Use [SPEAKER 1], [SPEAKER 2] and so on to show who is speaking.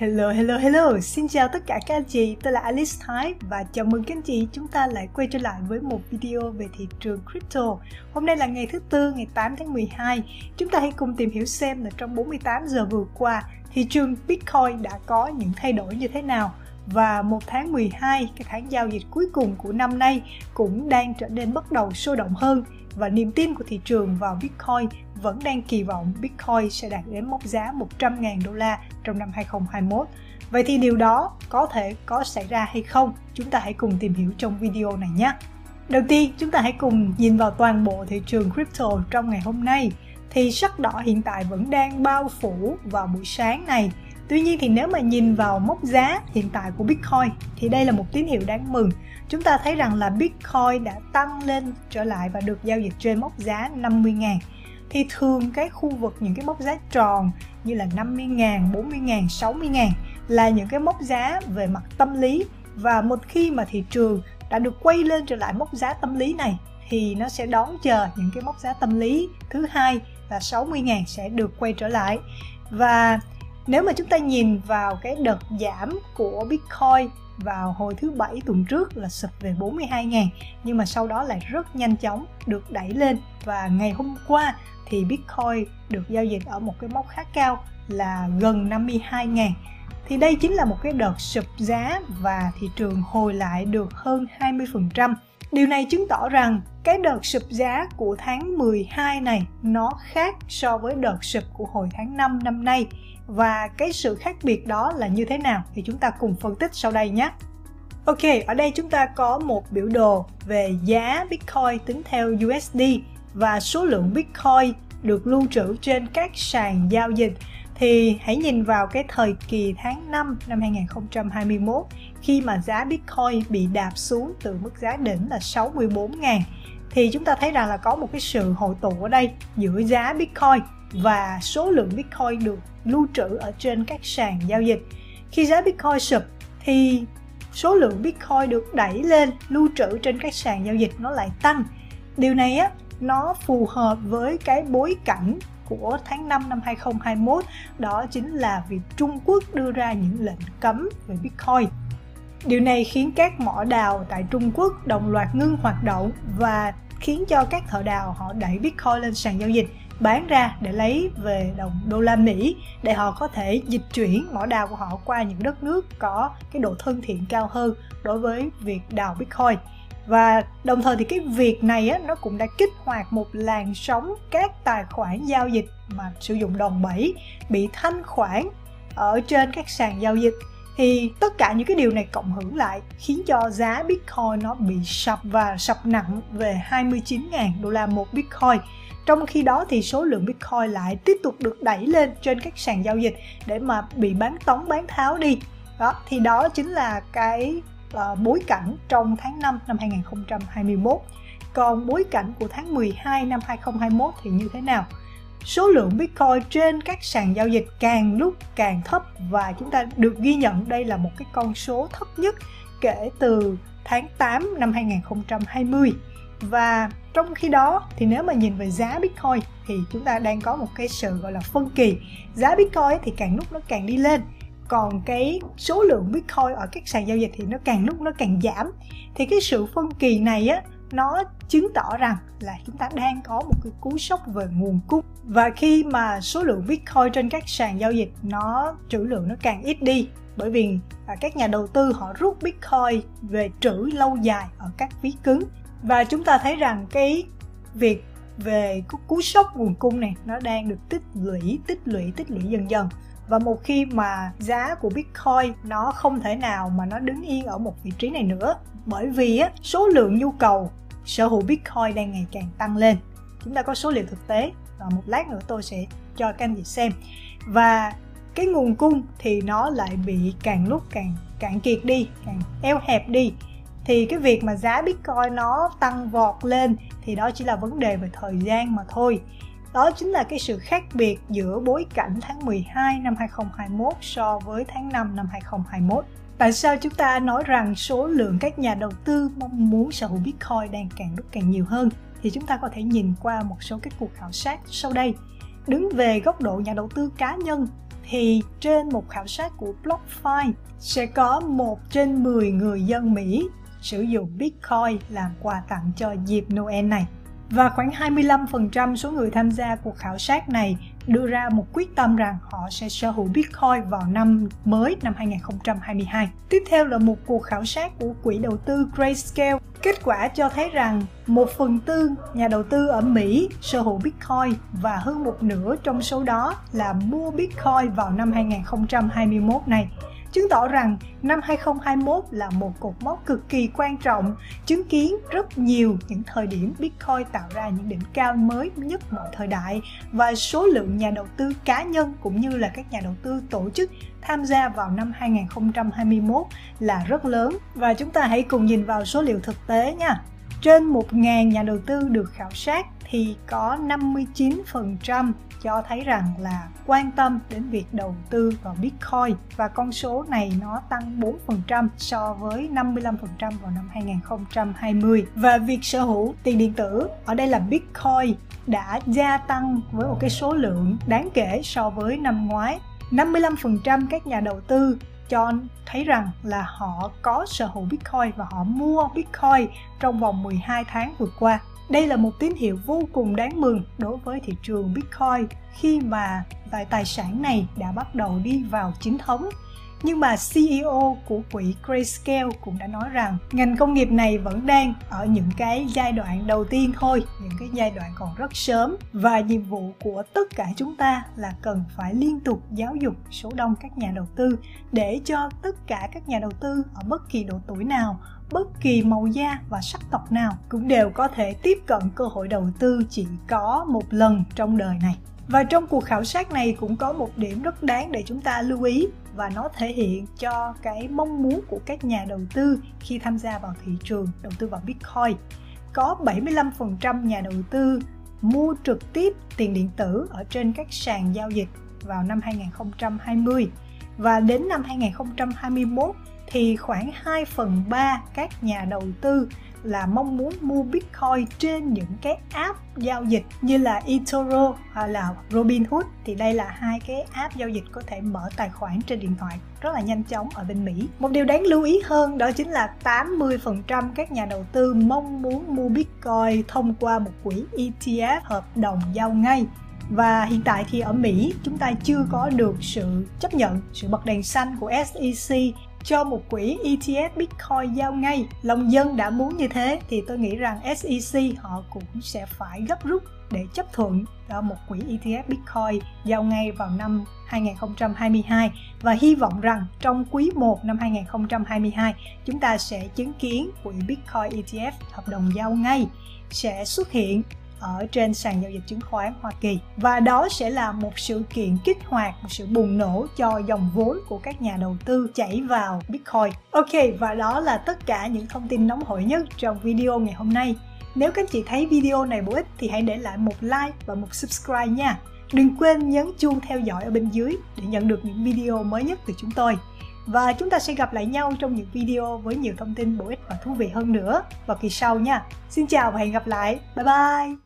[SPEAKER 1] Hello, hello, hello! Xin chào tất cả các anh chị, tôi là Alice Thái và chào mừng các anh chị chúng ta lại quay trở lại với một video về thị trường crypto. Hôm nay là ngày thứ Tư, ngày 8 tháng 12. Chúng ta hãy cùng tìm hiểu xem là trong 48 giờ vừa qua, thị trường Bitcoin đã có những thay đổi như thế nào và một tháng 12, cái tháng giao dịch cuối cùng của năm nay cũng đang trở nên bắt đầu sôi động hơn và niềm tin của thị trường vào Bitcoin vẫn đang kỳ vọng Bitcoin sẽ đạt đến mốc giá 100.000 đô la trong năm 2021. Vậy thì điều đó có thể có xảy ra hay không? Chúng ta hãy cùng tìm hiểu trong video này nhé. Đầu tiên, chúng ta hãy cùng nhìn vào toàn bộ thị trường crypto trong ngày hôm nay. Thì sắc đỏ hiện tại vẫn đang bao phủ vào buổi sáng này. Tuy nhiên thì nếu mà nhìn vào mốc giá hiện tại của Bitcoin thì đây là một tín hiệu đáng mừng. Chúng ta thấy rằng là Bitcoin đã tăng lên trở lại và được giao dịch trên mốc giá 50.000 thì thường cái khu vực những cái mốc giá tròn như là 50.000, 40.000, 60.000 là những cái mốc giá về mặt tâm lý. Và một khi mà thị trường đã được quay lên trở lại mốc giá tâm lý này thì nó sẽ đón chờ những cái mốc giá tâm lý thứ hai là 60.000 sẽ được quay trở lại. Và nếu mà chúng ta nhìn vào cái đợt giảm của Bitcoin vào hồi thứ bảy tuần trước là sụp về 42.000 nhưng mà sau đó lại rất nhanh chóng được đẩy lên. Và ngày hôm qua thì Bitcoin được giao dịch ở một cái mốc khá cao là gần 52.000 thì đây chính là một cái đợt sụp giá và thị trường hồi lại được hơn 20%. Điều này chứng tỏ rằng cái đợt sụp giá của tháng 12 này nó khác so với đợt sụp của hồi tháng 5 năm nay và cái sự khác biệt đó là như thế nào thì chúng ta cùng phân tích sau đây nhé. Ok, ở đây chúng ta có một biểu đồ về giá Bitcoin tính theo USD và số lượng Bitcoin được lưu trữ trên các sàn giao dịch thì hãy nhìn vào cái thời kỳ tháng 5 năm 2021 khi mà giá Bitcoin bị đạp xuống từ mức giá đỉnh là 64.000 thì chúng ta thấy rằng là có một cái sự hội tụ ở đây giữa giá Bitcoin và số lượng Bitcoin được lưu trữ ở trên các sàn giao dịch. Khi giá Bitcoin sụp thì số lượng Bitcoin được đẩy lên lưu trữ trên các sàn giao dịch nó lại tăng. Điều này á, nó phù hợp với cái bối cảnh của tháng 5 năm 2021 đó chính là việc Trung Quốc đưa ra những lệnh cấm về Bitcoin. Điều này khiến các mỏ đào tại Trung Quốc đồng loạt ngưng hoạt động và khiến cho các thợ đào họ đẩy Bitcoin lên sàn giao dịch bán ra để lấy về đồng đô la Mỹ để họ có thể dịch chuyển mỏ đào của họ qua những đất nước có cái độ thân thiện cao hơn đối với việc đào Bitcoin. Và đồng thời thì cái việc này á, nó cũng đã kích hoạt một làn sóng các tài khoản giao dịch mà sử dụng đòn bẩy bị thanh khoản ở trên các sàn giao dịch thì tất cả những cái điều này cộng hưởng lại khiến cho giá Bitcoin nó bị sập và sập nặng về 29.000 đô la một Bitcoin. Trong khi đó thì số lượng Bitcoin lại tiếp tục được đẩy lên trên các sàn giao dịch để mà bị bán tống bán tháo đi. Đó, thì đó chính là cái uh, bối cảnh trong tháng 5 năm 2021. Còn bối cảnh của tháng 12 năm 2021 thì như thế nào? Số lượng Bitcoin trên các sàn giao dịch càng lúc càng thấp và chúng ta được ghi nhận đây là một cái con số thấp nhất kể từ tháng 8 năm 2020 và trong khi đó, thì nếu mà nhìn về giá Bitcoin, thì chúng ta đang có một cái sự gọi là phân kỳ. Giá Bitcoin thì càng lúc nó càng đi lên, còn cái số lượng bitcoin ở các sàn giao dịch thì nó càng lúc nó càng giảm. Thì cái sự phân kỳ này á nó chứng tỏ rằng là chúng ta đang có một cái cú sốc về nguồn cung. Và khi mà số lượng bitcoin trên các sàn giao dịch nó, trữ lượng nó càng ít đi, bởi vì à, các nhà đầu tư họ rút bitcoin về trữ lâu dài ở các ví cứng. Và chúng ta thấy rằng cái việc về cú sốc nguồn cung này nó đang được tích lũy tích lũy tích lũy dần dần và một khi mà giá của bitcoin nó không thể nào mà nó đứng yên ở một vị trí này nữa bởi vì á, số lượng nhu cầu sở hữu bitcoin đang ngày càng tăng lên. Chúng ta có số liệu thực tế và một lát nữa tôi sẽ cho các anh chị xem. Và cái nguồn cung thì nó lại bị càng lúc càng cạn kiệt đi càng eo hẹp đi. Thì cái việc mà giá bitcoin nó tăng vọt lên thì đó chỉ là vấn đề về thời gian mà thôi đó chính là cái sự khác biệt giữa bối cảnh tháng 12 năm 2021 so với tháng 5 năm 2021. Tại sao chúng ta nói rằng số lượng các nhà đầu tư mong muốn sở hữu Bitcoin đang càng lúc càng nhiều hơn? Thì chúng ta có thể nhìn qua một số các cuộc khảo sát sau đây. Đứng về góc độ nhà đầu tư cá nhân, thì trên một khảo sát của BlockFi sẽ có một trên 10 người dân Mỹ sử dụng Bitcoin làm quà tặng cho dịp Noel này. Và khoảng 25% số người tham gia cuộc khảo sát này đưa ra một quyết tâm rằng họ sẽ sở hữu Bitcoin vào năm mới, năm 2022. Tiếp theo là một cuộc khảo sát của quỹ đầu tư Grayscale. Kết quả cho thấy rằng một phần tư nhà đầu tư ở Mỹ sở hữu Bitcoin và hơn một nửa trong số đó là mua Bitcoin vào năm 2021 này chứng tỏ rằng năm 2021 là một cột mốc cực kỳ quan trọng, chứng kiến rất nhiều những thời điểm Bitcoin tạo ra những đỉnh cao mới nhất mọi thời đại và số lượng nhà đầu tư cá nhân cũng như là các nhà đầu tư tổ chức tham gia vào năm 2021 là rất lớn và chúng ta hãy cùng nhìn vào số liệu thực tế nha. Trên 1.000 nhà đầu tư được khảo sát thì có 59% cho thấy rằng là quan tâm đến việc đầu tư vào Bitcoin. Và con số này nó tăng 4% so với 55% vào năm 2020 và việc sở hữu tiền điện tử ở đây là Bitcoin đã gia tăng với một cái số lượng đáng kể so với năm ngoái. 55% các nhà đầu tư cho thấy rằng là họ có sở hữu Bitcoin và họ mua Bitcoin trong vòng 12 tháng vừa qua. Đây là một tín hiệu vô cùng đáng mừng đối với thị trường Bitcoin khi mà loại tài sản này đã bắt đầu đi vào chính thống nhưng mà CEO của quỹ Grayscale cũng đã nói rằng ngành công nghiệp này vẫn đang ở những cái giai đoạn đầu tiên thôi, những cái giai đoạn còn rất sớm. Và nhiệm vụ của tất cả chúng ta là cần phải liên tục giáo dục số đông các nhà đầu tư để cho tất cả các nhà đầu tư ở bất kỳ độ tuổi nào bất kỳ màu da và sắc tộc nào cũng đều có thể tiếp cận cơ hội đầu tư chỉ có một lần trong đời này và trong cuộc khảo sát này cũng có một điểm rất đáng để chúng ta lưu ý và nó thể hiện cho cái mong muốn của các nhà đầu tư khi tham gia vào thị trường đầu tư vào Bitcoin. Có 75% nhà đầu tư mua trực tiếp tiền điện tử ở trên các sàn giao dịch vào năm 2020 và đến năm 2021 thì khoảng 2 phần 3 các nhà đầu tư là mong muốn mua Bitcoin trên những cái app giao dịch như là eToro hoặc là Robinhood thì đây là hai cái app giao dịch có thể mở tài khoản trên điện thoại rất là nhanh chóng ở bên Mỹ. Một điều đáng lưu ý hơn đó chính là 80% các nhà đầu tư mong muốn mua Bitcoin thông qua một quỹ ETF hợp đồng giao ngay và hiện tại thì ở Mỹ, chúng ta chưa có được sự chấp nhận, sự bật đèn xanh của SEC cho một quỹ ETF Bitcoin giao ngay. Lòng dân đã muốn như thế thì tôi nghĩ rằng SEC họ cũng sẽ phải gấp rút để chấp thuận cho một quỹ ETF Bitcoin giao ngay vào năm 2022 và hy vọng rằng trong quý 1 năm 2022 chúng ta sẽ chứng kiến quỹ Bitcoin ETF hợp đồng giao ngay sẽ xuất hiện ở trên sàn giao dịch chứng khoán Hoa Kỳ và đó sẽ là một sự kiện kích hoạt, một sự bùng nổ cho dòng vốn của các nhà đầu tư chảy vào Bitcoin. Ok, và đó là tất cả những thông tin nóng hổi nhất trong video ngày hôm nay. Nếu các chị thấy video này bổ ích thì hãy để lại một like và một subscribe nha. Đừng quên nhấn chuông theo dõi ở bên dưới để nhận được những video mới nhất từ chúng tôi. Và chúng ta sẽ gặp lại nhau trong những video với nhiều thông tin bổ ích và thú vị hơn nữa vào kỳ sau nha. Xin chào và hẹn gặp lại. Bye bye!